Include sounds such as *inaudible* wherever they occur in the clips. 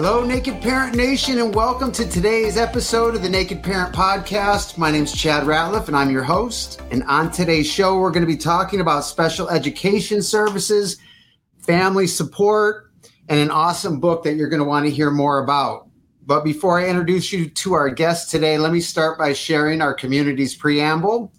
Hello, Naked Parent Nation, and welcome to today's episode of the Naked Parent Podcast. My name is Chad Ratliff, and I'm your host. And on today's show, we're going to be talking about special education services, family support, and an awesome book that you're going to want to hear more about. But before I introduce you to our guest today, let me start by sharing our community's preamble.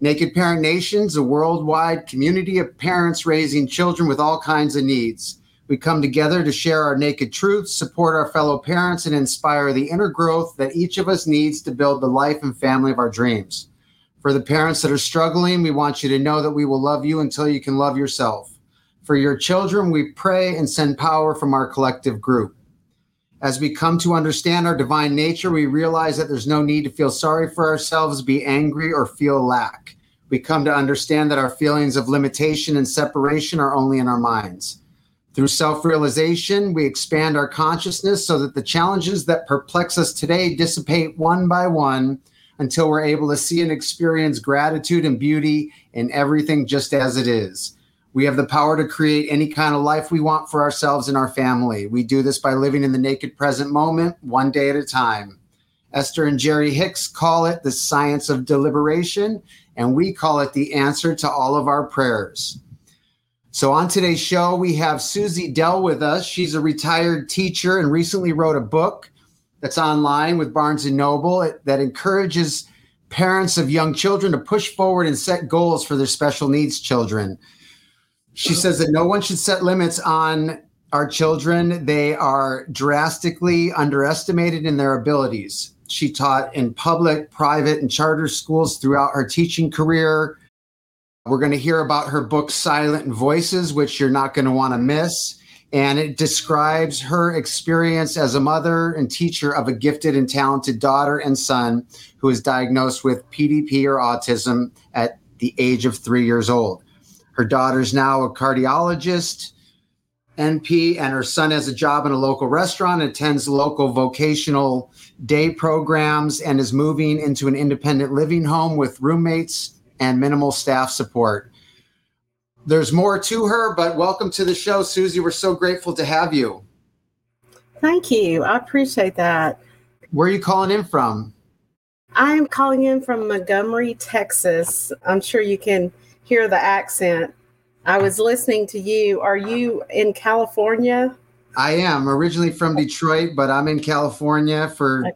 Naked Parent Nation is a worldwide community of parents raising children with all kinds of needs. We come together to share our naked truths, support our fellow parents, and inspire the inner growth that each of us needs to build the life and family of our dreams. For the parents that are struggling, we want you to know that we will love you until you can love yourself. For your children, we pray and send power from our collective group. As we come to understand our divine nature, we realize that there's no need to feel sorry for ourselves, be angry, or feel lack. We come to understand that our feelings of limitation and separation are only in our minds. Through self realization, we expand our consciousness so that the challenges that perplex us today dissipate one by one until we're able to see and experience gratitude and beauty in everything just as it is. We have the power to create any kind of life we want for ourselves and our family. We do this by living in the naked present moment, one day at a time. Esther and Jerry Hicks call it the science of deliberation, and we call it the answer to all of our prayers. So, on today's show, we have Suzy Dell with us. She's a retired teacher and recently wrote a book that's online with Barnes and Noble that encourages parents of young children to push forward and set goals for their special needs children. She says that no one should set limits on our children. They are drastically underestimated in their abilities. She taught in public, private, and charter schools throughout her teaching career. We're going to hear about her book, Silent Voices, which you're not going to want to miss. And it describes her experience as a mother and teacher of a gifted and talented daughter and son who is diagnosed with PDP or autism at the age of three years old. Her daughter's now a cardiologist, NP, and her son has a job in a local restaurant, attends local vocational day programs, and is moving into an independent living home with roommates and minimal staff support. There's more to her, but welcome to the show, Suzy. We're so grateful to have you. Thank you. I appreciate that. Where are you calling in from? I'm calling in from Montgomery, Texas. I'm sure you can hear the accent. I was listening to you. Are you in California? I am originally from Detroit, but I'm in California for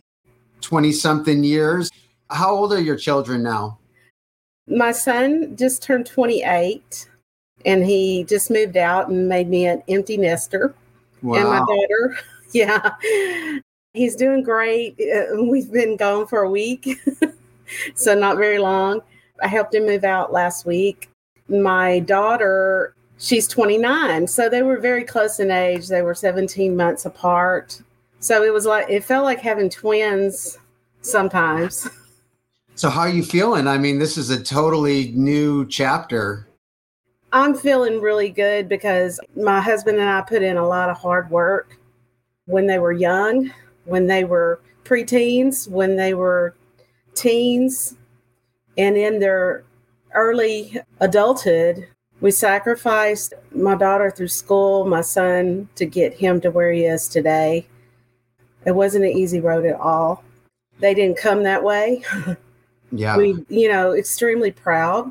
20 something years. How old are your children now? My son just turned 28 and he just moved out and made me an empty nester. Wow. And my daughter, *laughs* yeah, he's doing great. Uh, we've been gone for a week, *laughs* so not very long. I helped him move out last week. My daughter, she's 29, so they were very close in age. They were 17 months apart. So it was like, it felt like having twins sometimes. *laughs* So, how are you feeling? I mean, this is a totally new chapter. I'm feeling really good because my husband and I put in a lot of hard work when they were young, when they were preteens, when they were teens, and in their early adulthood. We sacrificed my daughter through school, my son to get him to where he is today. It wasn't an easy road at all. They didn't come that way. *laughs* Yeah. We, you know, extremely proud.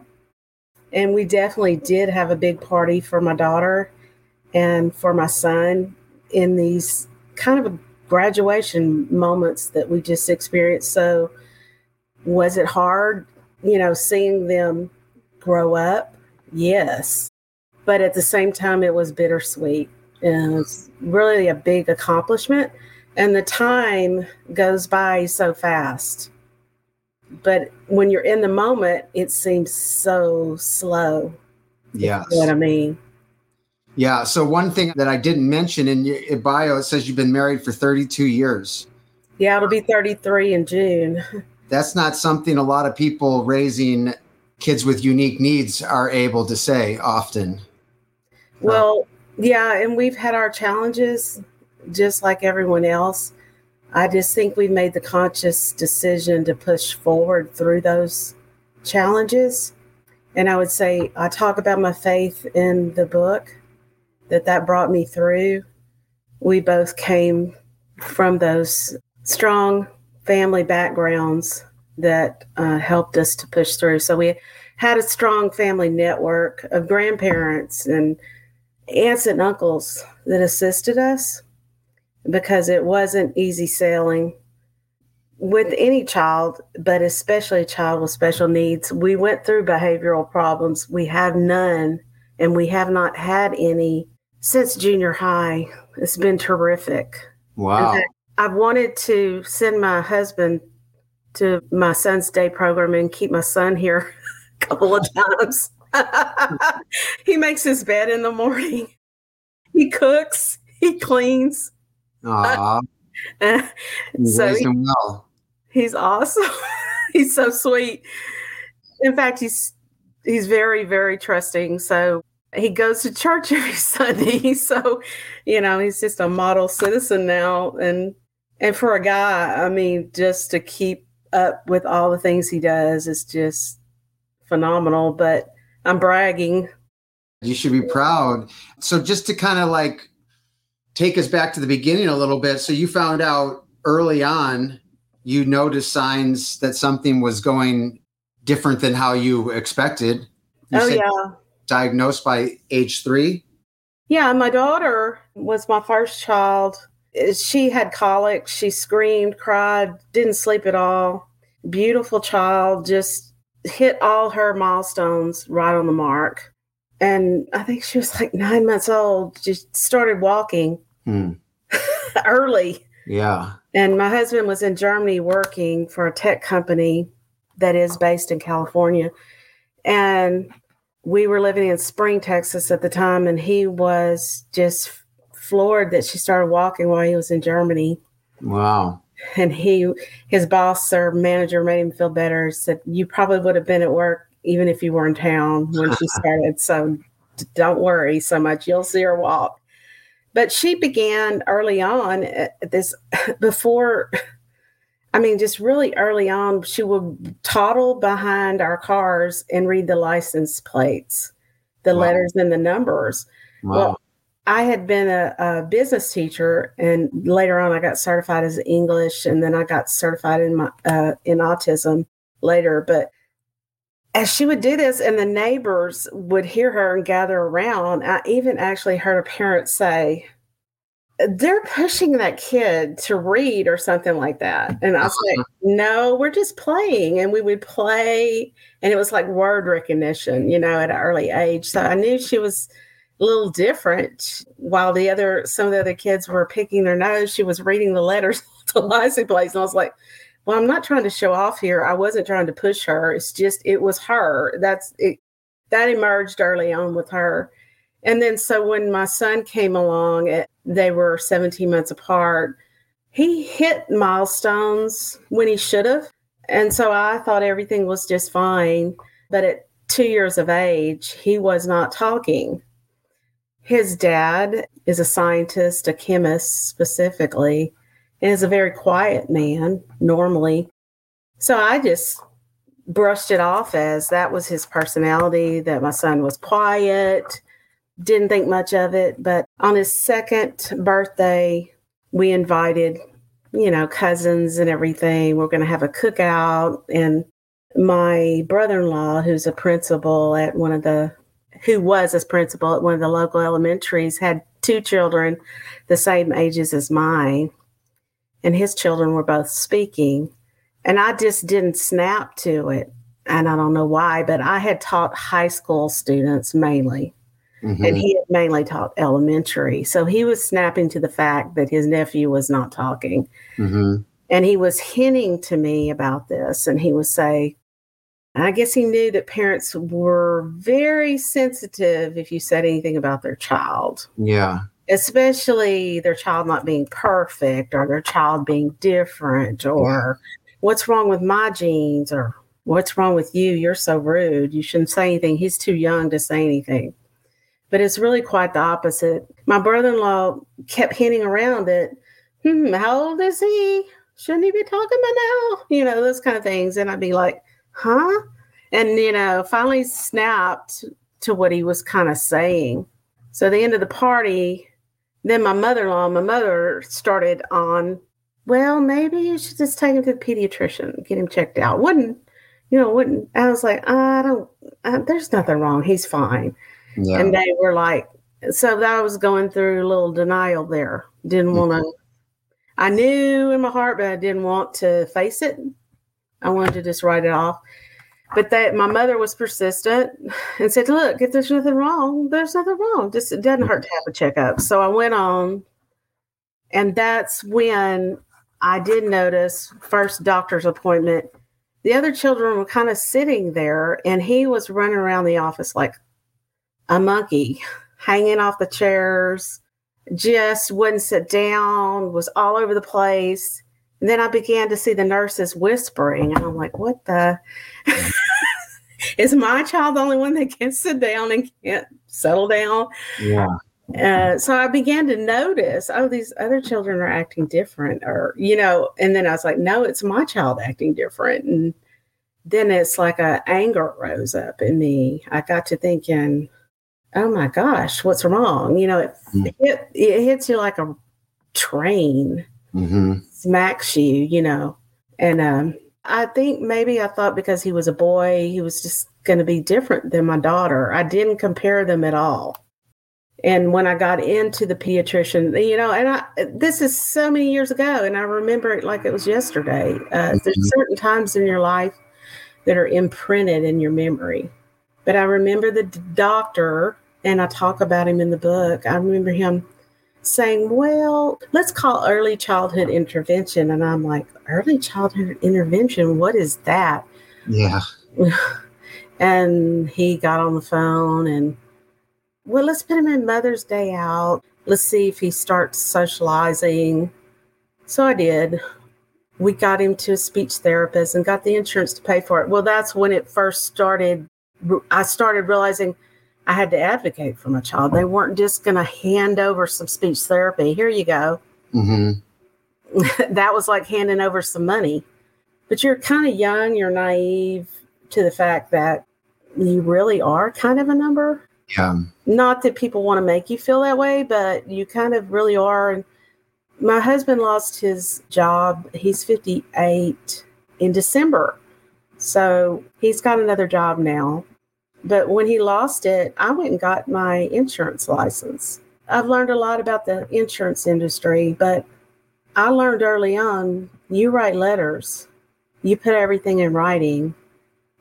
And we definitely did have a big party for my daughter and for my son in these kind of graduation moments that we just experienced. So, was it hard, you know, seeing them grow up? Yes. But at the same time, it was bittersweet. And it's really a big accomplishment. And the time goes by so fast but when you're in the moment, it seems so slow. Yeah. You know what I mean? Yeah. So one thing that I didn't mention in your bio, it says you've been married for 32 years. Yeah, it'll be 33 in June. *laughs* That's not something a lot of people raising kids with unique needs are able to say often. Well, yeah, and we've had our challenges just like everyone else. I just think we've made the conscious decision to push forward through those challenges. And I would say I talk about my faith in the book that that brought me through. We both came from those strong family backgrounds that uh, helped us to push through. So we had a strong family network of grandparents and aunts and uncles that assisted us because it wasn't easy sailing with any child, but especially a child with special needs. We went through behavioral problems. We have none, and we have not had any since junior high. It's been terrific. Wow. I've wanted to send my husband to my son's day program and keep my son here *laughs* a couple of times. *laughs* he makes his bed in the morning. He cooks, he cleans. Aww. *laughs* so he, well. he's awesome. *laughs* he's so sweet. In fact, he's he's very, very trusting. So he goes to church *laughs* every Sunday. So, you know, he's just a model citizen now. And and for a guy, I mean, just to keep up with all the things he does is just phenomenal. But I'm bragging. You should be proud. So just to kind of like take us back to the beginning a little bit. So you found out early on, you noticed signs that something was going different than how you expected. You oh yeah. Diagnosed by age three. Yeah, my daughter was my first child. She had colic. She screamed, cried, didn't sleep at all. Beautiful child, just hit all her milestones right on the mark and I think she was like nine months old. She started walking hmm. *laughs* early. Yeah. And my husband was in Germany working for a tech company that is based in California. And we were living in Spring, Texas at the time, and he was just floored that she started walking while he was in Germany. Wow. And he, his boss or manager made him feel better. Said, You probably would have been at work even if you were in town when she *laughs* started. So don't worry so much. You'll see her walk. But she began early on this *laughs* before, I mean, just really early on, she would toddle behind our cars and read the license plates, the wow. letters and the numbers. Wow. Well, I had been a, a, business teacher, and later on, I got certified as English, and then I got certified in my uh, in autism later. But as she would do this and the neighbors would hear her and gather around, I even actually heard a parent say, they're pushing that kid to read or something like that. And I was like, uh-huh. no, we're just playing. And we would play, and it was like word recognition, you know, at an early age. So I knew she was a little different. While the other, some of the other kids were picking their nose, she was reading the letters *laughs* to license plates. And I was like, well, I'm not trying to show off here. I wasn't trying to push her. It's just it was her. That's it. That emerged early on with her. And then so when my son came along, it, they were 17 months apart. He hit milestones when he should have. And so I thought everything was just fine. But at two years of age, he was not talking. His dad is a scientist, a chemist specifically is a very quiet man normally. So I just brushed it off as that was his personality, that my son was quiet, didn't think much of it. But on his second birthday, we invited, you know, cousins and everything. We're going to have a cookout. And my brother in law, who's a principal at one of the, who was a principal at one of the local elementaries, had two children the same ages as mine and his children were both speaking. And I just didn't snap to it. And I don't know why, but I had taught high school students mainly. Mm-hmm. And he had mainly taught elementary. So he was snapping to the fact that his nephew was not talking. Mm-hmm. And he was hinting to me about this. And he would say, I guess he knew that parents were very sensitive if you said anything about their child. Yeah. Especially their child not being perfect or their child being different or what's wrong with my genes or what's wrong with you? You're so rude. You shouldn't say anything. He's too young to say anything. But it's really quite the opposite. My brother in law kept hinting around that, hmm, how old is he? Shouldn't he be talking by now? You know, those kind of things. And I'd be like, huh? And, you know, finally snapped to what he was kind of saying. So the end of the party, then my mother in law, my mother started on, well, maybe you should just take him to the pediatrician, get him checked out. Wouldn't, you know, wouldn't, I was like, I don't, I, there's nothing wrong. He's fine. Yeah. And they were like, so that was going through a little denial there. Didn't want to, mm-hmm. I knew in my heart, but I didn't want to face it. I wanted to just write it off. But that my mother was persistent and said, "Look, if there's nothing wrong, there's nothing wrong. Just it doesn't hurt to have a checkup." So I went on, and that's when I did notice first doctor's appointment. The other children were kind of sitting there, and he was running around the office like a monkey, hanging off the chairs, just wouldn't sit down, was all over the place. And then I began to see the nurses whispering, and I'm like, what the? *laughs* Is my child the only one that can sit down and can't settle down? Yeah. Uh, so I began to notice, oh, these other children are acting different, or, you know, and then I was like, no, it's my child acting different. And then it's like a anger rose up in me. I got to thinking, oh my gosh, what's wrong? You know, it, mm-hmm. it, it hits you like a train mm-hmm. smacks you, you know. And um, I think maybe I thought because he was a boy, he was just going to be different than my daughter. I didn't compare them at all. And when I got into the pediatrician, you know, and I this is so many years ago, and I remember it like it was yesterday. Uh, mm-hmm. There's certain times in your life that are imprinted in your memory. But I remember the doctor, and I talk about him in the book. I remember him saying, Well, let's call early childhood intervention. And I'm like, Early childhood intervention? What is that? Yeah. *laughs* and he got on the phone and, well, let's put him in Mother's Day out. Let's see if he starts socializing. So I did. We got him to a speech therapist and got the insurance to pay for it. Well, that's when it first started. I started realizing I had to advocate for my child. They weren't just going to hand over some speech therapy. Here you go. Mm-hmm. *laughs* that was like handing over some money. But you're kind of young, you're naive to the fact that you really are kind of a number. Yeah. Not that people want to make you feel that way, but you kind of really are. And my husband lost his job. He's 58 in December. So he's got another job now. But when he lost it, I went and got my insurance license. I've learned a lot about the insurance industry, but I learned early on you write letters, you put everything in writing.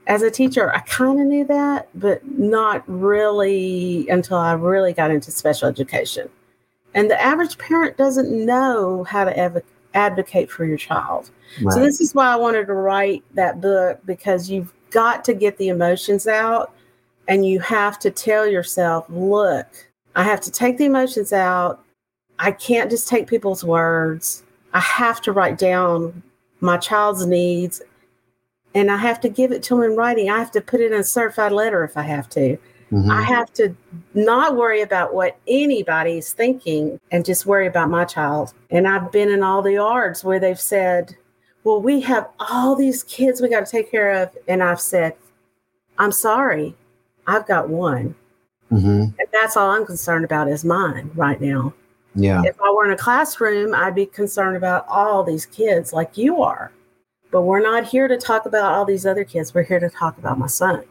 As a teacher, I kind of knew that, but not really until I really got into special education. And the average parent doesn't know how to advocate for your child. Right. So, this is why I wanted to write that book because you've got to get the emotions out and you have to tell yourself, look, I have to take the emotions out. I can't just take people's words. I have to write down my child's needs and I have to give it to them in writing. I have to put it in a certified letter if I have to. Mm-hmm. I have to not worry about what anybody's thinking and just worry about my child. And I've been in all the ARDs where they've said, Well, we have all these kids we got to take care of. And I've said, I'm sorry. I've got one. Mm-hmm. And that's all I'm concerned about is mine right now. Yeah. If I were in a classroom, I'd be concerned about all these kids like you are. But we're not here to talk about all these other kids. We're here to talk about my son.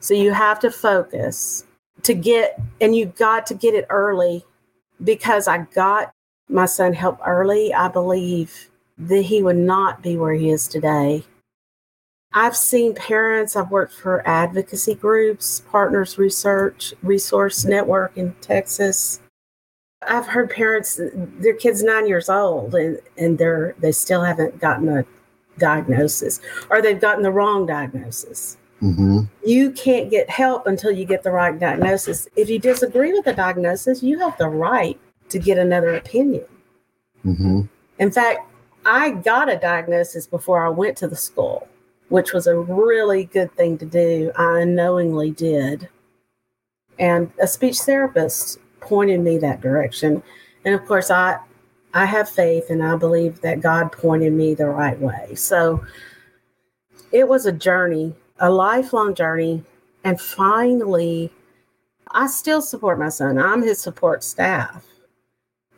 So you have to focus to get, and you got to get it early because I got my son help early. I believe that he would not be where he is today I've seen parents, I've worked for advocacy groups, Partners Research Resource Network in Texas. I've heard parents, their kid's nine years old and, and they're they still haven't gotten a diagnosis or they've gotten the wrong diagnosis. Mm-hmm. You can't get help until you get the right diagnosis. If you disagree with the diagnosis, you have the right to get another opinion. Mm-hmm. In fact, I got a diagnosis before I went to the school, which was a really good thing to do. I unknowingly did. And a speech therapist pointed me that direction. And of course, I I have faith and I believe that God pointed me the right way. So it was a journey, a lifelong journey. And finally, I still support my son. I'm his support staff.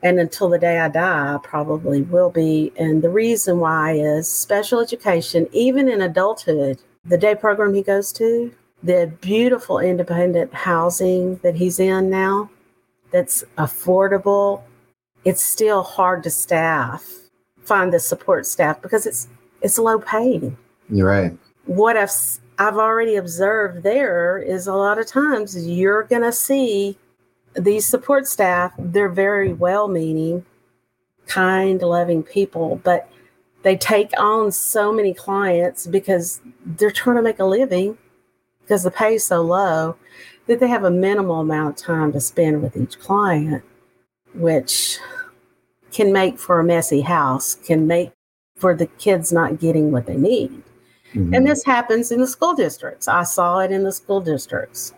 And until the day I die, I probably will be. And the reason why is special education, even in adulthood, the day program he goes to, the beautiful independent housing that he's in now, that's affordable, it's still hard to staff, find the support staff because it's it's low paid. You're right. What I've I've already observed there is a lot of times you're going to see these support staff, they're very well meaning, kind, loving people, but they take on so many clients because they're trying to make a living because the pay is so low that they have a minimal amount of time to spend with each client, which can make for a messy house, can make for the kids not getting what they need. Mm-hmm. And this happens in the school districts. I saw it in the school districts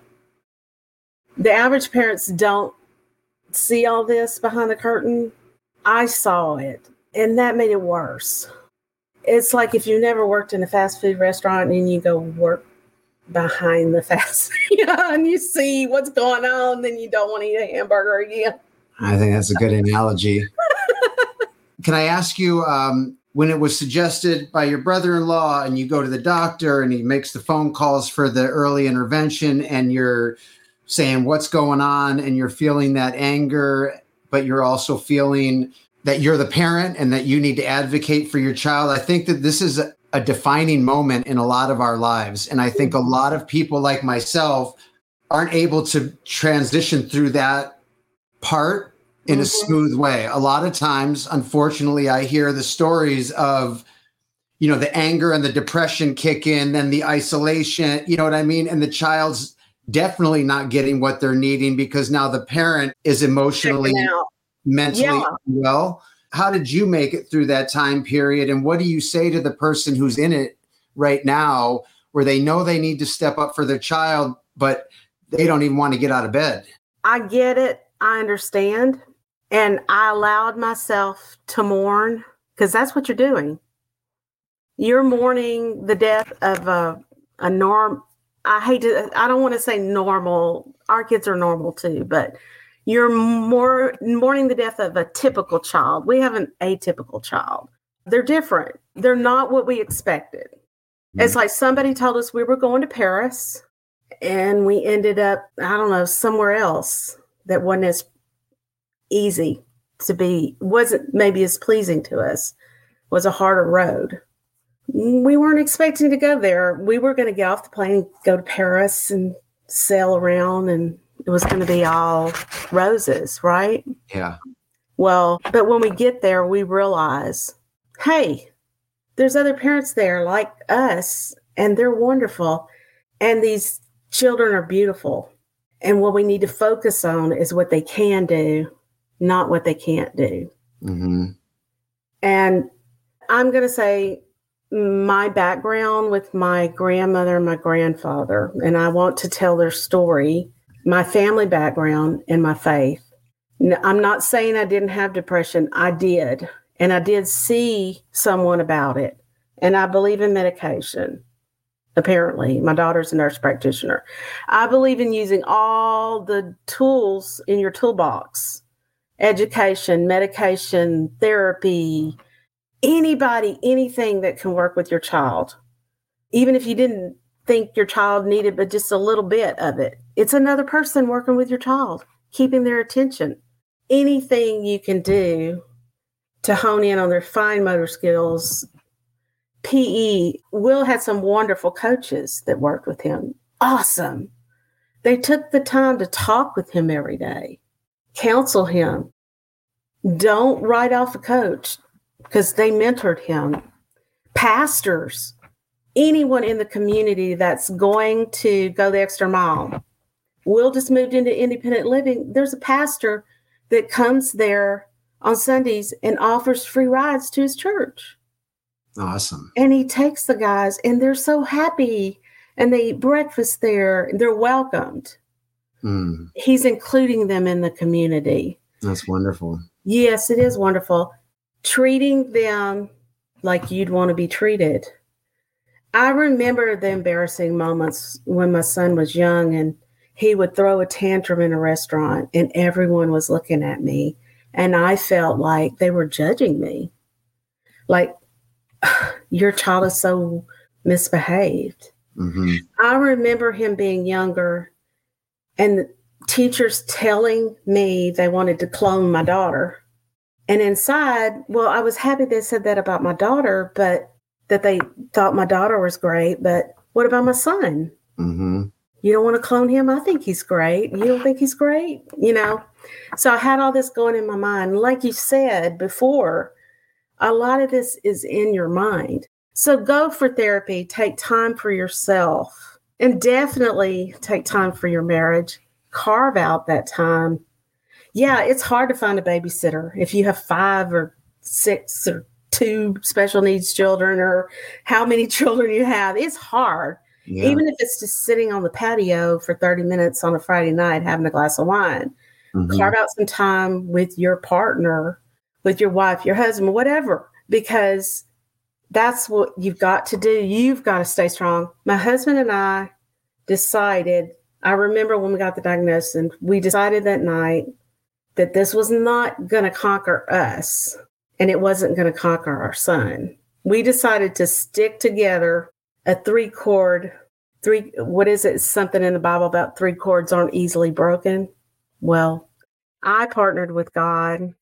the average parents don't see all this behind the curtain. I saw it, and that made it worse. It's like if you never worked in a fast food restaurant and you go work behind the *laughs* fast food and you see what's going on, then you don't want to eat a hamburger again. I think that's a good analogy. *laughs* Can I ask you, um, when it was suggested by your brother-in-law and you go to the doctor and he makes the phone calls for the early intervention and you're saying what's going on and you're feeling that anger, but you're also feeling that you're the parent and that you need to advocate for your child. I think that this is a, defining moment in a lot of our lives. And I think a lot of people like myself aren't able to transition through that part in mm-hmm. a smooth way. A lot of times, unfortunately, I hear the stories of, you know, the anger and the depression kick in, then the isolation, you know what I mean? And the child's definitely not getting what they're needing because now the parent is emotionally, mentally yeah. well. How did you make it through that time period? And what do you say to the person who's in it right now where they know they need to step up for their child, but they don't even want to get out of bed? I get it. I understand. And I allowed myself to mourn because that's what you're doing. You're mourning the death of a, a norm I hate to, I don't want to say normal. Our kids are normal too, but you're more mourning the death of a typical child. We have an atypical child. They're different. They're not what we expected. Mm-hmm. It's like somebody told us we were going to Paris and we ended up, I don't know, somewhere else that wasn't as easy to be, wasn't maybe as pleasing to us, was a harder road we weren't expecting to go there. We were going to get off the plane and go to Paris and sail around, and it was going to be all roses, right? Yeah. Well, but when we get there, we realize, hey, there's other parents there like us, and they're wonderful. And these children are beautiful. And what we need to focus on is what they can do, not what they can't do. Mm-hmm. And I'm going to say my background with my grandmother and my grandfather, and I want to tell their story, my family background, and my faith. I'm not saying I didn't have depression, I did. And I did see someone about it. And I believe in medication. Apparently, my daughter's a nurse practitioner. I believe in using all the tools in your toolbox education, medication, therapy, anybody, anything that can work with your child, even if you didn't think your child needed but just a little bit of it. It's another person working with your child, keeping their attention. Anything you can do to hone in on their fine motor skills. PE, Will had some wonderful coaches that worked with him. Awesome. They took the time to talk with him every day, counsel him. Don't write off a coach because they mentored him. Pastors, anyone in the community that's going to go the extra mile. Will just moved into independent living. There's a pastor that comes there on Sundays and offers free rides to his church. Awesome. And he takes the guys, and they're so happy, and they eat breakfast there, they're welcomed. Mm, He's including them in the community. that's wonderful. Yes, it is wonderful. Treating them like you'd want to be treated. I remember the embarrassing moments when my son was young and he would throw a tantrum in a restaurant and everyone was looking at me. And I felt like they were judging me. Like, *sighs* your child is so misbehaved. hmm I remember him being younger and the teachers telling me they wanted to clone my daughter. And inside, well, I was happy they said that about my daughter, but that they thought my daughter was great. But what about my son? hmm You don't want to clone him? I think he's great. You don't think he's great? You know? So I had all this going in my mind. Like you said before, a lot of this is in your mind. So go for therapy, take time for yourself, and definitely take time for your marriage. Carve out that time. Yeah, it's hard to find a babysitter if you have five or six or two special needs children or how many *laughs* children you have. It's hard Yeah. even if it's just sitting on the patio for 30 minutes on a Friday night having a glass of wine, Mhm. carve out some time with your partner, with your wife, your husband, whatever, because that's what you've got to do. You've got to stay strong. My husband and I decided, I remember when we got the diagnosis, and we decided that night that this was not going to conquer us and it wasn't going to conquer our son. We decided to stick together a three chord three what is it something in the bible about three chords aren't easily broken well i partnered with god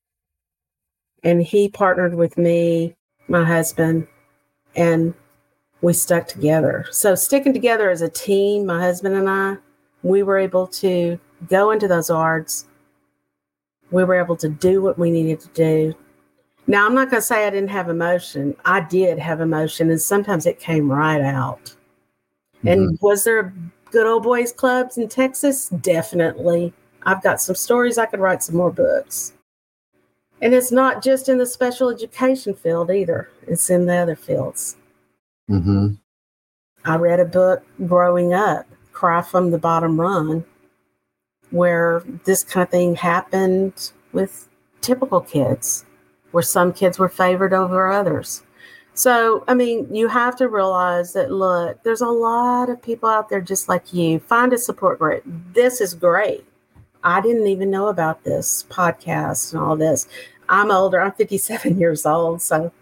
and he partnered with me my husband and we stuck together so sticking together as a team my husband and i we were able to go into those ARDs we were able to do what we needed to do now i'm not going to say i didn't have emotion i did have emotion and sometimes it came right out and was there good old boys clubs in Texas? Definitely. I've got some stories. I could write some more books. And it's not just in the special education field either, it's in the other fields. hmm I read a book growing up, Cry from the Bottom Rung, where this kind of thing happened with typical kids, where some kids were favored over others. So, I mean, you have to realize that look, there's a lot of people out there just like you. Find a support group. This is great. I didn't even know about this podcast and all this. I'm older, I'm 57 *laughs* years old. So,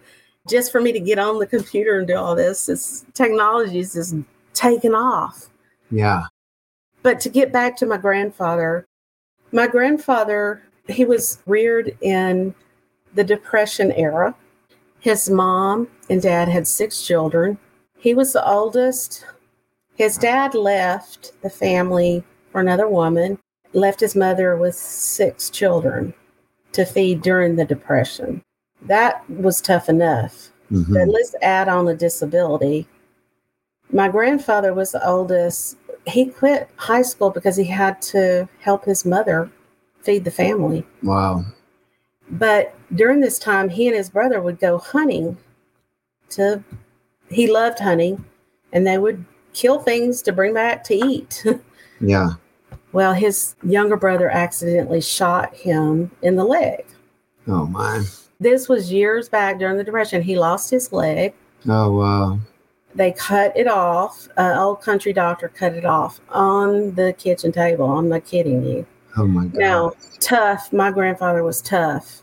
just for me to get on the computer and do all this, it's technology is just taken off. Yeah. But to get back to my grandfather, my grandfather, he was reared in the Depression era. His mom and dad had six children. He was the oldest. His dad left the family for another woman, left his mother with six children to feed during the Depression. That was tough enough. hmm But let's add on the disability. My grandfather was the oldest. He quit high school because he had to help his mother feed the family. Wow. But during this time, he and his brother would go hunting. To he loved hunting, and they would kill things to bring back to eat. *laughs* Yeah. well, his younger brother accidentally shot him in the leg. Oh my. This was years back during the depression. He lost his leg. Oh wow. They cut it off. An old country doctor cut it off on the kitchen table. I'm not kidding you. Oh my god. Now, tough. My grandfather was tough.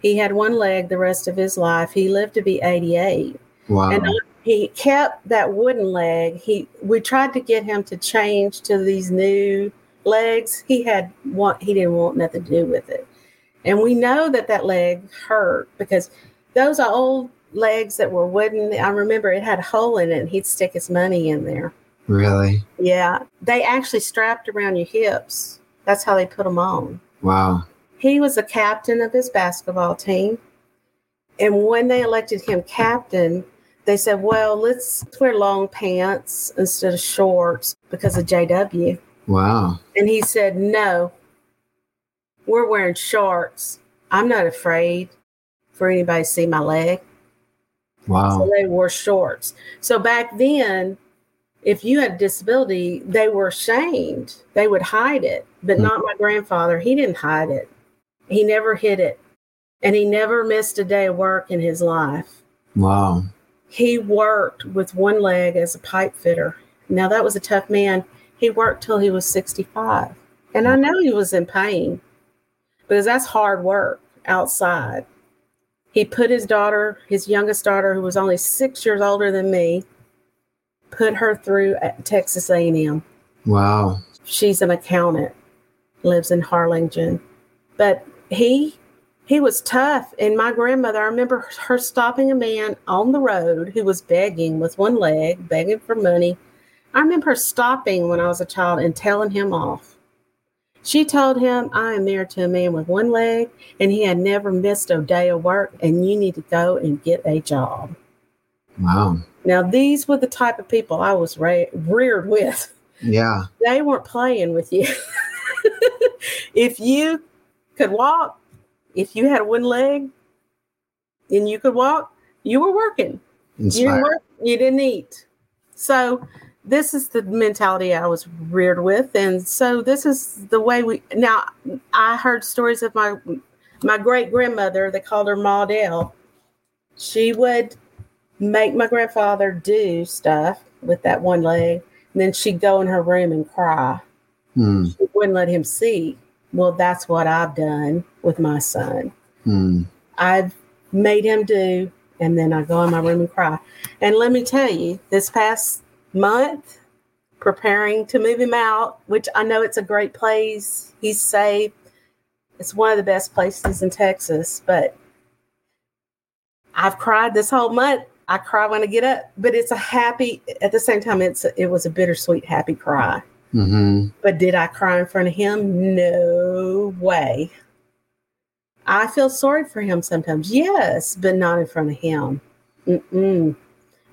He had one leg the rest of his life. He lived to be 88. wow. And he kept that wooden leg. He we tried to get him to change to these new legs. He had want he didn't want nothing to do with it. And we know that that leg hurt because those are old legs that were wooden. I remember it had a hole in it and he'd stick his money in there. really? Yeah. They actually strapped around your hips. That's how they put them on. Wow. He was the captain of his basketball team. And when they elected him captain, they said, well, let's wear long pants instead of shorts because of JW. Wow. And he said, no, we're wearing shorts. I'm not afraid for anybody to see my leg. Wow. So they wore shorts. So back then, if you had a disability, they were shamed. They would hide it, but not my grandfather. He didn't hide it. He never hid it. And he never missed a day of work in his life. Wow. He worked with one leg as a pipe fitter. Now, that was a tough man. He worked till he was 65. And I know he was in pain because that's hard work outside. He put his daughter, his youngest daughter, who was only six years older than me, put her through at Texas A&M. Wow. She's an accountant, lives in Harlingen. But he he was tough. And my grandmother, I remember her stopping a man on the road who was begging with one leg, begging for money. I remember her stopping when I was a child and telling him off. She told him, I am married to a man with one leg and he had never missed a day of work, and you need to go and get a job. Wow. Now, these were the type of people I was reared with. Yeah. They weren't playing with you. *laughs* if you could walk, if you had one leg and you could walk, you were working. You didn't work, you didn't eat. So this is the mentality I was reared with, and so this is the way we. Now I heard stories of my my great grandmother. They called her Ma Dell. She would make my grandfather do stuff with that one leg, and then she'd go in her room and cry. Hmm. She wouldn't let him see. Well, that's what I've done with my son. Hmm. I've made him do, and then I go in my room and cry. And let me tell you, this past month, preparing to move him out, which I know it's a great place. He's safe. It's one of the best places in Texas, but I've cried this whole month. I cry when I get up, but it's a happy. At the same time, it's it was a bittersweet, happy cry. Hmm. But did I cry in front of him? No way. I feel sorry for him sometimes, yes, but not in front of him. Mm-mm.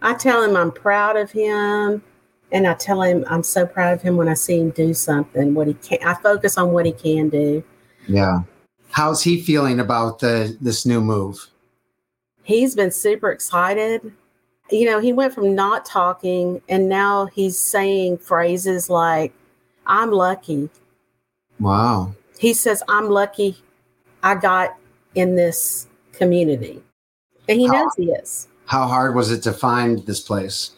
I tell him I'm proud of him, and I tell him I'm so proud of him when I see him do something. What he can, I focus on what he can do. Yeah. How's he feeling about the this new move? He's been super excited. You know, he went from not talking, and now he's saying phrases like, "I'm lucky." Wow. he says, I'm lucky I got in this community. And he knows he is. How hard was it to find this place?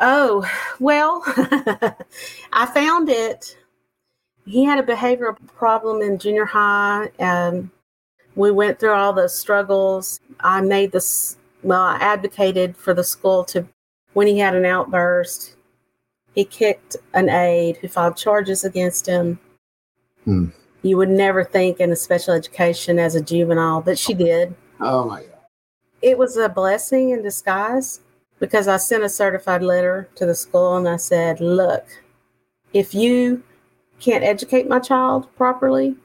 Oh, well, *laughs* I found it. He had a behavioral problem in junior high. And we went through all the struggles. I made this, well, I advocated for the school to, when he had an outburst, he kicked an aide who filed charges against him. Hmm. You would never think in a special education as a juvenile, but she did. Oh my God. It was a blessing in disguise because I sent a certified letter to the school and I said, Look, if you can't educate my child properly,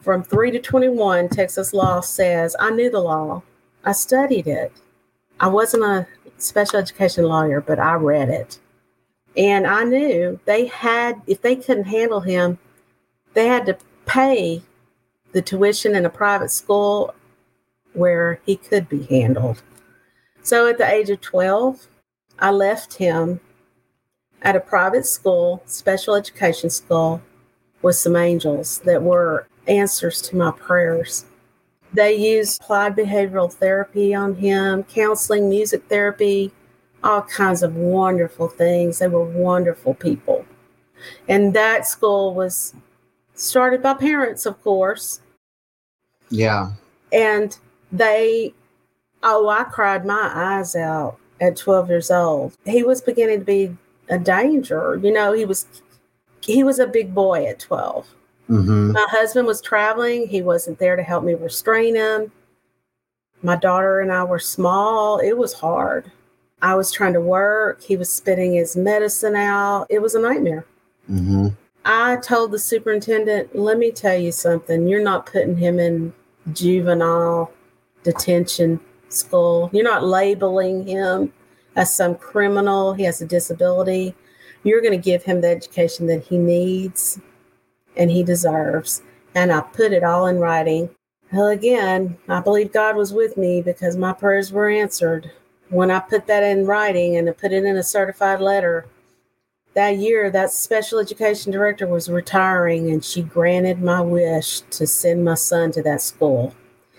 from 3 to 21, Texas law says I knew the law. I studied it. I wasn't a special education lawyer, but I read it. And I knew they had, if they couldn't handle him, they had to pay the tuition in a private school where he could be handled. So at the age of 12, I left him at a private school, special education school, with some angels that were answers to my prayers. They used applied behavioral therapy on him, counseling, music therapy, all kinds of wonderful things. They were wonderful people. And that school was started by parents, of course. Yeah. And they, oh, I cried my eyes out at 12 years old. He was beginning to be a danger. You know, he was he was a big boy at 12. hmm My husband was traveling. He wasn't there to help me restrain him. My daughter and I were small. It was hard. I was trying to work. He was spitting his medicine out. It was a nightmare. hmm I told the superintendent, let me tell you something. You're not putting him in juvenile detention. school. You're not labeling him as some criminal. He has a disability. You're going to give him the education that he needs and he deserves. And I put it all in writing. Well, again, I believe God was with me because my prayers were answered. When I put that in writing and I put it in a certified letter, that year that special education director was retiring and she granted my wish to send my son to that school.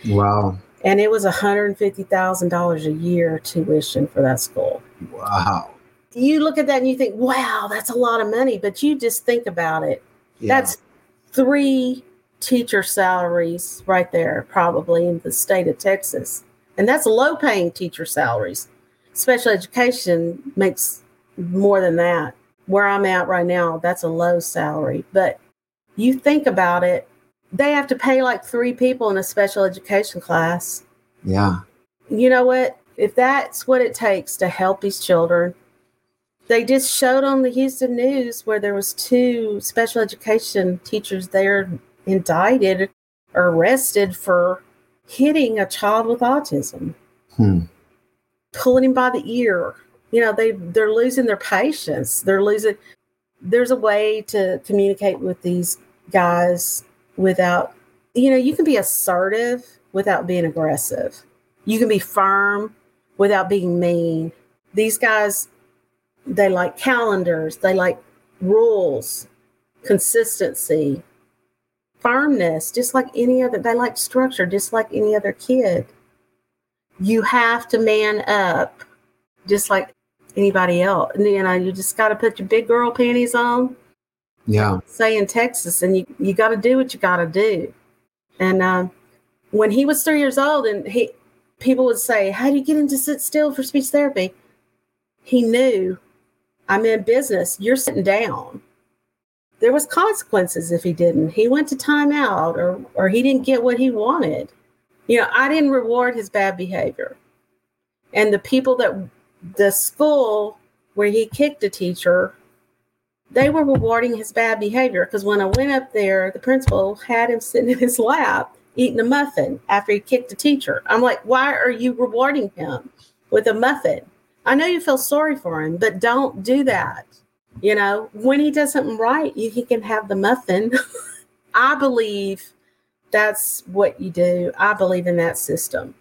Wow. And it was $150,000 a year tuition for that school. Wow. You look at that and you think, wow, that's a lot of money. But you just think about it. Yeah. That's three teacher salaries right there, probably in the state of Texas. And that's low paying teacher salaries. Special education makes more than that. Where I'm at right now, that's a low salary. But you think about it, they have to pay like three people in a special education class. yeah. You know what? If that's what it takes to help these children, they just showed on the Houston News where there was two special education teachers there indicted or arrested for hitting a child with autism, Hmm. pulling him by the ear. You know, they they're losing their patience. They're losing there's a way to communicate with these guys without you know, you can be assertive without being aggressive. You can be firm without being mean. These guys they like calendars, they like rules, consistency, firmness, just like any other, they like structure, just like any other kid. You have to man up, just like anybody else. You uh, know, you just got to put your big girl panties on, Yeah. say in Texas, and you, you got to do what you got to do. And um, when he was three years old, and he, people would say, How do you get him to sit still for speech therapy? He knew I'm in business. You're sitting down. There was consequences if he didn't. He went to timeout or or he didn't get what he wanted. You know, I didn't reward his bad behavior. And the people that the school where he kicked a teacher, they were rewarding his bad behavior because when I went up there, the principal had him sitting in his lap eating a muffin after he kicked a teacher. I'm like, why are you rewarding him with a muffin? I know you feel sorry for him, but don't do that. You know, when he does something right, you, he can have the muffin. *laughs* I believe that's what you do. I believe in that system,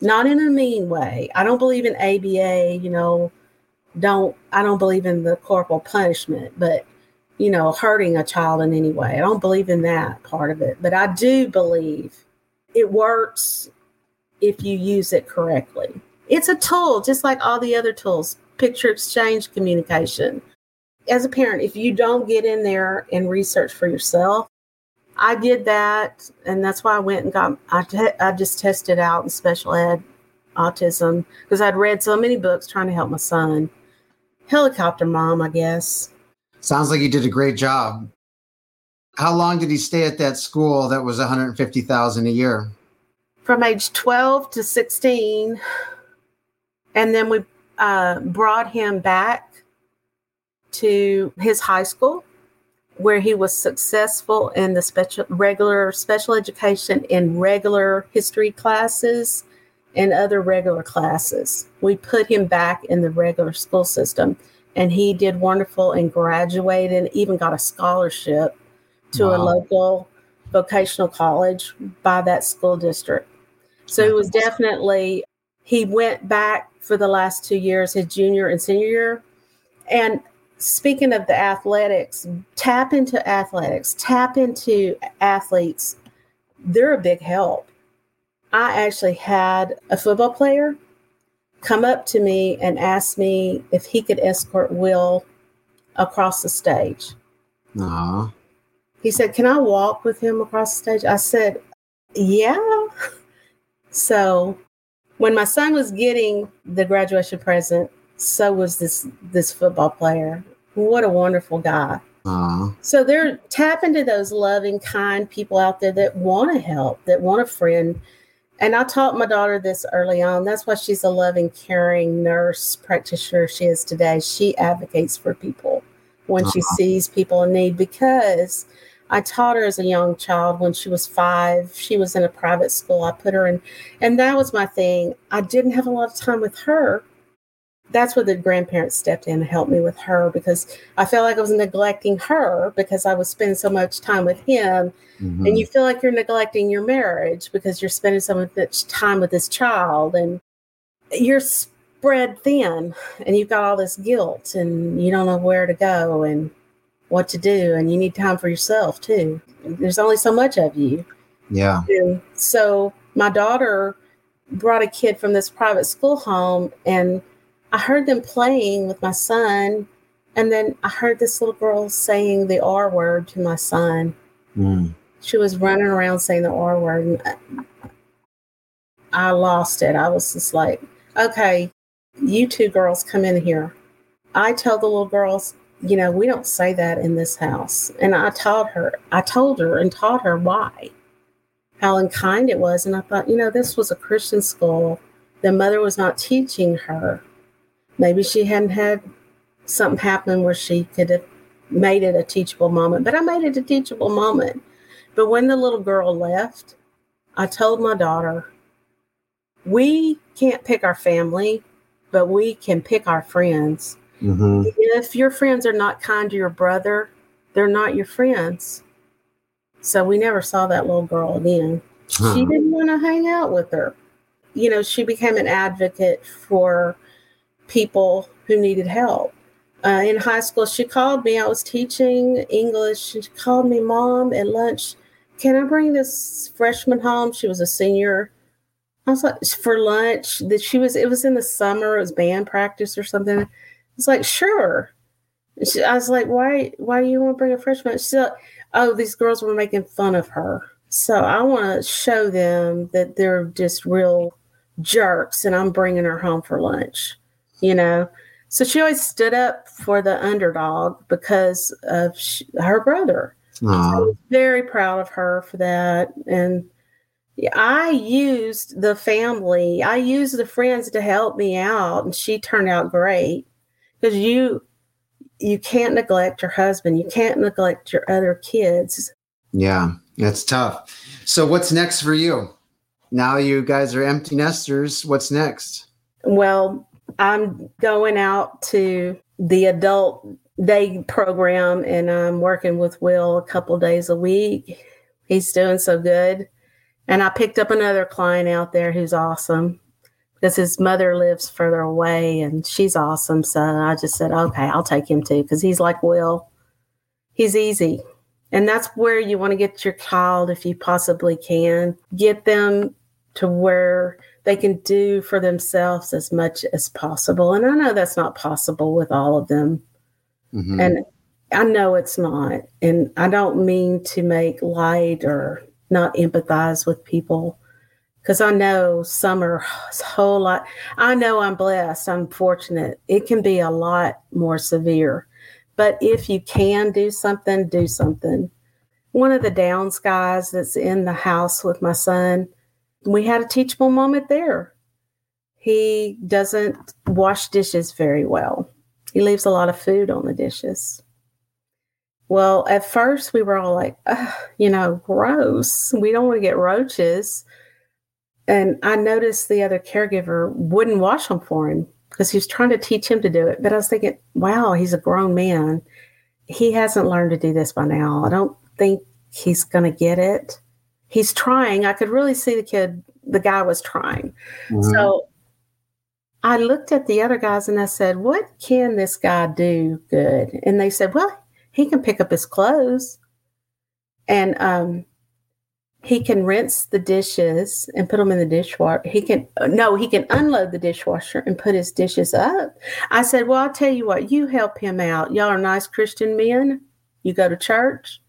not in a mean way. I don't believe in ABA, you know, don't, I don't believe in the corporal punishment, but, you know, hurting a child in any way. I don't believe in that part of it, but I do believe it works if you use it correctly. It's a tool, just like all the other tools, picture exchange communication. As a parent, if you don't get in there and research for yourself, I did that, and that's why I went and got. I, te- I just tested out in special ed autism because I'd read so many books trying to help my son. Helicopter mom, I guess. Sounds like you did a great job. How long did he stay at that school that was 150,000 a year? From age 12 to 16. And then we uh, brought him back to his high school where he was successful in the special regular special education in regular history classes and other regular classes. We put him back in the regular school system and he did wonderful and graduated and even got a scholarship to a local vocational college by that school district. So it was definitely he went back for the last 2 years his junior and senior year and speaking of the athletics, tap into athletics, tap into athletes. They're a big help. I actually had a football player come up to me and ask me if he could escort Will across the stage. Aw. He said, Can I walk with him across the stage? I said, Yeah. So when my son was getting the graduation present, so was this this football player. What a wonderful guy. Aw. So they're tap into those loving, kind people out there that want to help, that want a friend. And I taught my daughter this early on. That's why she's a loving, caring nurse practitioner she is today. She advocates for people when she Uh-huh. sees people in need because I taught her as a young child when she was five. She was in a private school. I put her in, and that was my thing. I didn't have a lot of time with her. That's where the grandparents stepped in and helped me with her because I felt like I was neglecting her because I was spending so much time with him. Mm-hmm. And you feel like you're neglecting your marriage because you're spending so much time with this child and you're spread thin and you've got all this guilt and you don't know where to go. And what to do and you need time for yourself too there's only so much of you yeah and so my daughter brought a kid from this private school home and i heard them playing with my son and then i heard this little girl saying the r word to my son mm. she was running around saying the r word and i lost it i was just like okay you two girls come in here i tell the little girls you know, we don't say that in this house. And I taught her, I told her and taught her why, how unkind it was. And I thought, you know, this was a Christian school. The mother was not teaching her. Maybe she hadn't had something happen where she could have made it a teachable moment, but I made it a teachable moment. But when the little girl left, I told my daughter, we can't pick our family, but we can pick our friends Mm-hmm. If your friends are not kind to your brother, they're not your friends. So we never saw that little girl again. Huh. She didn't want to hang out with her. You know, she became an advocate for people who needed help. Uh, in high school, she called me. I was teaching English. She called me, Mom, at lunch. Can I bring this freshman home? She was a senior. I was like, for lunch. That she was. It was in the summer. It was band practice or something. It's like, sure. She, I was like, why, why do you want to bring a freshman? She said, oh, these girls were making fun of her. So I want to show them that they're just real jerks and I'm bringing her home for lunch, you know? So she always stood up for the underdog because of sh- her brother. So I was very proud of her for that. And I used the family, I used the friends to help me out, and she turned out great because you you can't neglect your husband you can't neglect your other kids yeah that's tough so what's next for you now you guys are empty nesters what's next well i'm going out to the adult day program and i'm working with will a couple days a week he's doing so good and i picked up another client out there who's awesome because his mother lives further away and she's awesome. So I just said, okay, I'll take him too because he's like Will. He's easy. And that's where you want to get your child if you possibly can. Get them to where they can do for themselves as much as possible. And I know that's not possible with all of them. Mm-hmm. And I know it's not. And I don't mean to make light or not empathize with people because I know some are *sighs* a whole lot. I know I'm blessed. I'm fortunate. It can be a lot more severe. But if you can do something, do something. One of the downs guys that's in the house with my son, we had a teachable moment there. He doesn't wash dishes very well. He leaves a lot of food on the dishes. Well, at first we were all like, you know, gross. We don't want to get roaches and I noticed the other caregiver wouldn't wash them for him because he was trying to teach him to do it. But I was thinking, wow, he's a grown man. He hasn't learned to do this by now. I don't think he's going to get it. He's trying. I could really see the kid, the guy was trying. Mm-hmm. So I looked at the other guys and I said, what can this guy do good? And they said, well, he can pick up his clothes. And um, he can rinse the dishes and put them in the dishwasher. He can no, he can unload the dishwasher and put his dishes up. I said, "Well, I'll tell you what. You help him out. Y'all are nice Christian men. You go to church.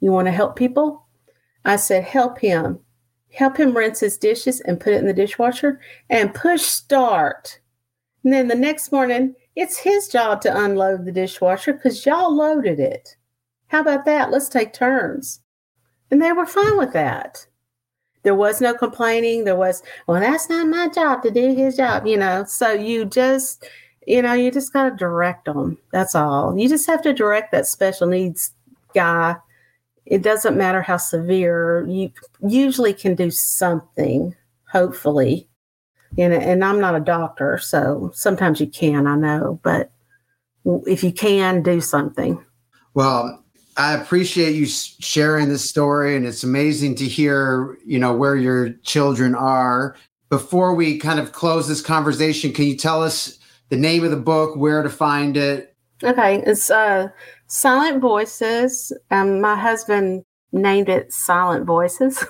You want to help people." I said, "Help him. Help him rinse his dishes and put it in the dishwasher and push start." And then the next morning, it's his job to unload the dishwasher because y'all loaded it. How about that? Let's take turns. And they were fine with that. There was no complaining. There was, well, that's not my job to do his job, you know. So you just, you know, you just got to direct them. That's all. You just have to direct that special needs guy it doesn't matter how severe, you usually can do something, hopefully. And, and I'm not a doctor, so sometimes you can, I know, but if you can, do something. Well, I appreciate you sharing this story, and it's amazing to hear, you know, where your children are. Before we kind of close this conversation, can you tell us the name of the book, where to find it? Okay, it's uh, Silent Voices. Um, my husband named it Silent Voices.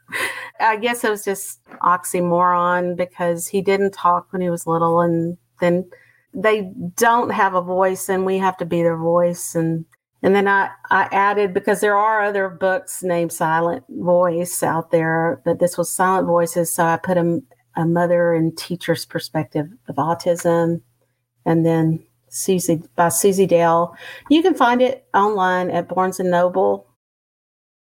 *laughs* I guess it was just oxymoron because he didn't talk when he was little, and then they don't have a voice, and we have to be their voice, and and then I, I added because there are other books named Silent Voice out there, but this was Silent Voices. So I put a, a mother and teacher's perspective of autism. And then Suzy by Suzy Dell. You can find it online at Barnes and Noble.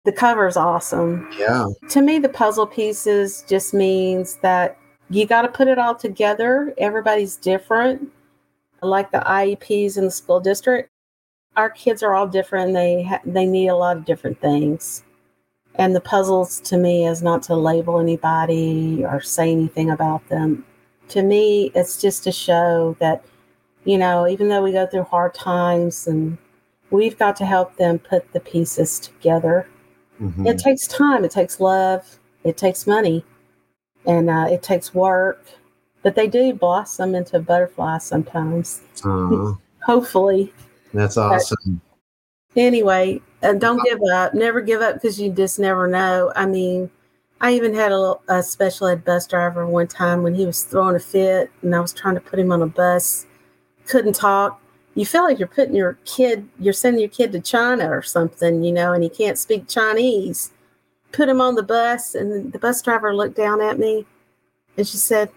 The cover is awesome. Yeah. To me, the puzzle pieces just means that you got to put it all together. Everybody's different. Like the IEPs in the school district, our kids are all different. They ha- they need a lot of different things, and the puzzles to me is not to label anybody or say anything about them. To me, it's just to show that you know, even though we go through hard times, and we've got to help them put the pieces together. Mm-hmm. It takes time. It takes love. It takes money, and uh, it takes work. But they do blossom into butterflies sometimes. Uh-huh. *laughs* Hopefully. That's awesome. But anyway, and don't give up. Never give up because you just never know. I mean, I even had a, a, special ed bus driver one time when he was throwing a fit, and I was trying to put him on a bus. Couldn't talk. You feel like you're putting your kid, you're sending your kid to China or something, you know, and he can't speak Chinese. Put him on the bus, and the bus driver looked down at me, and she said,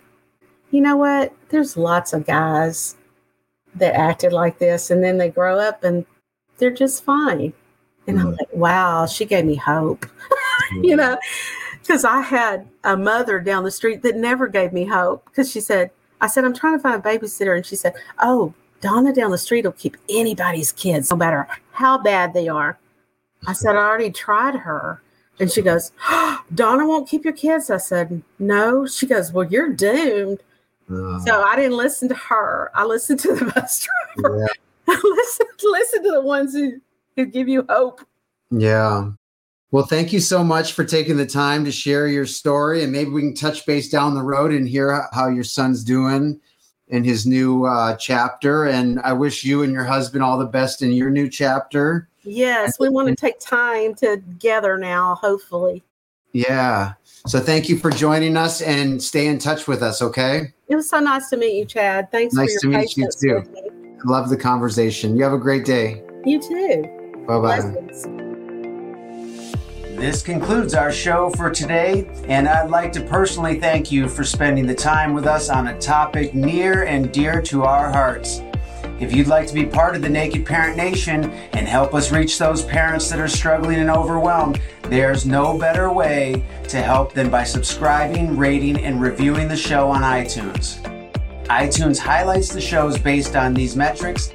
"You know what? There's lots of guys that acted like this and then they grow up and they're just fine. And mm-hmm. I'm like, wow, she gave me hope. *laughs* Mm-hmm. you know, because I had a mother down the street that never gave me hope because she said, I said, I'm trying to find a babysitter. And she said, Oh, Donna down the street will keep anybody's kids, no matter how bad they are. I said, I already tried her. And she goes, oh, *gasps* Donna won't keep your kids. I said, No. She goes, Well, you're doomed. Uh, so I didn't listen to her. I listened to the *laughs* bus driver. Yeah. *laughs* I listened, listen to the ones who, who give you hope. Yeah. Well, thank you so much for taking the time to share your story. And maybe we can touch base down the road and hear how your son's doing in his new uh, chapter. And I wish you and your husband all the best in your new chapter. Yes, we want to take time together now, hopefully. Yeah. So thank you for joining us and stay in touch with us, okay? It was so nice to meet you, Chad. Thanks nice for your to meet you too. Love the conversation. You have a great day. You too. Bye bye. This concludes our show for today, and I'd like to personally thank you for spending the time with us on a topic near and dear to our hearts. If you'd like to be part of the Naked Parent Nation and help us reach those parents that are struggling and overwhelmed, there's no better way to help than by subscribing, rating, and reviewing the show on iTunes. iTunes highlights the shows based on these metrics,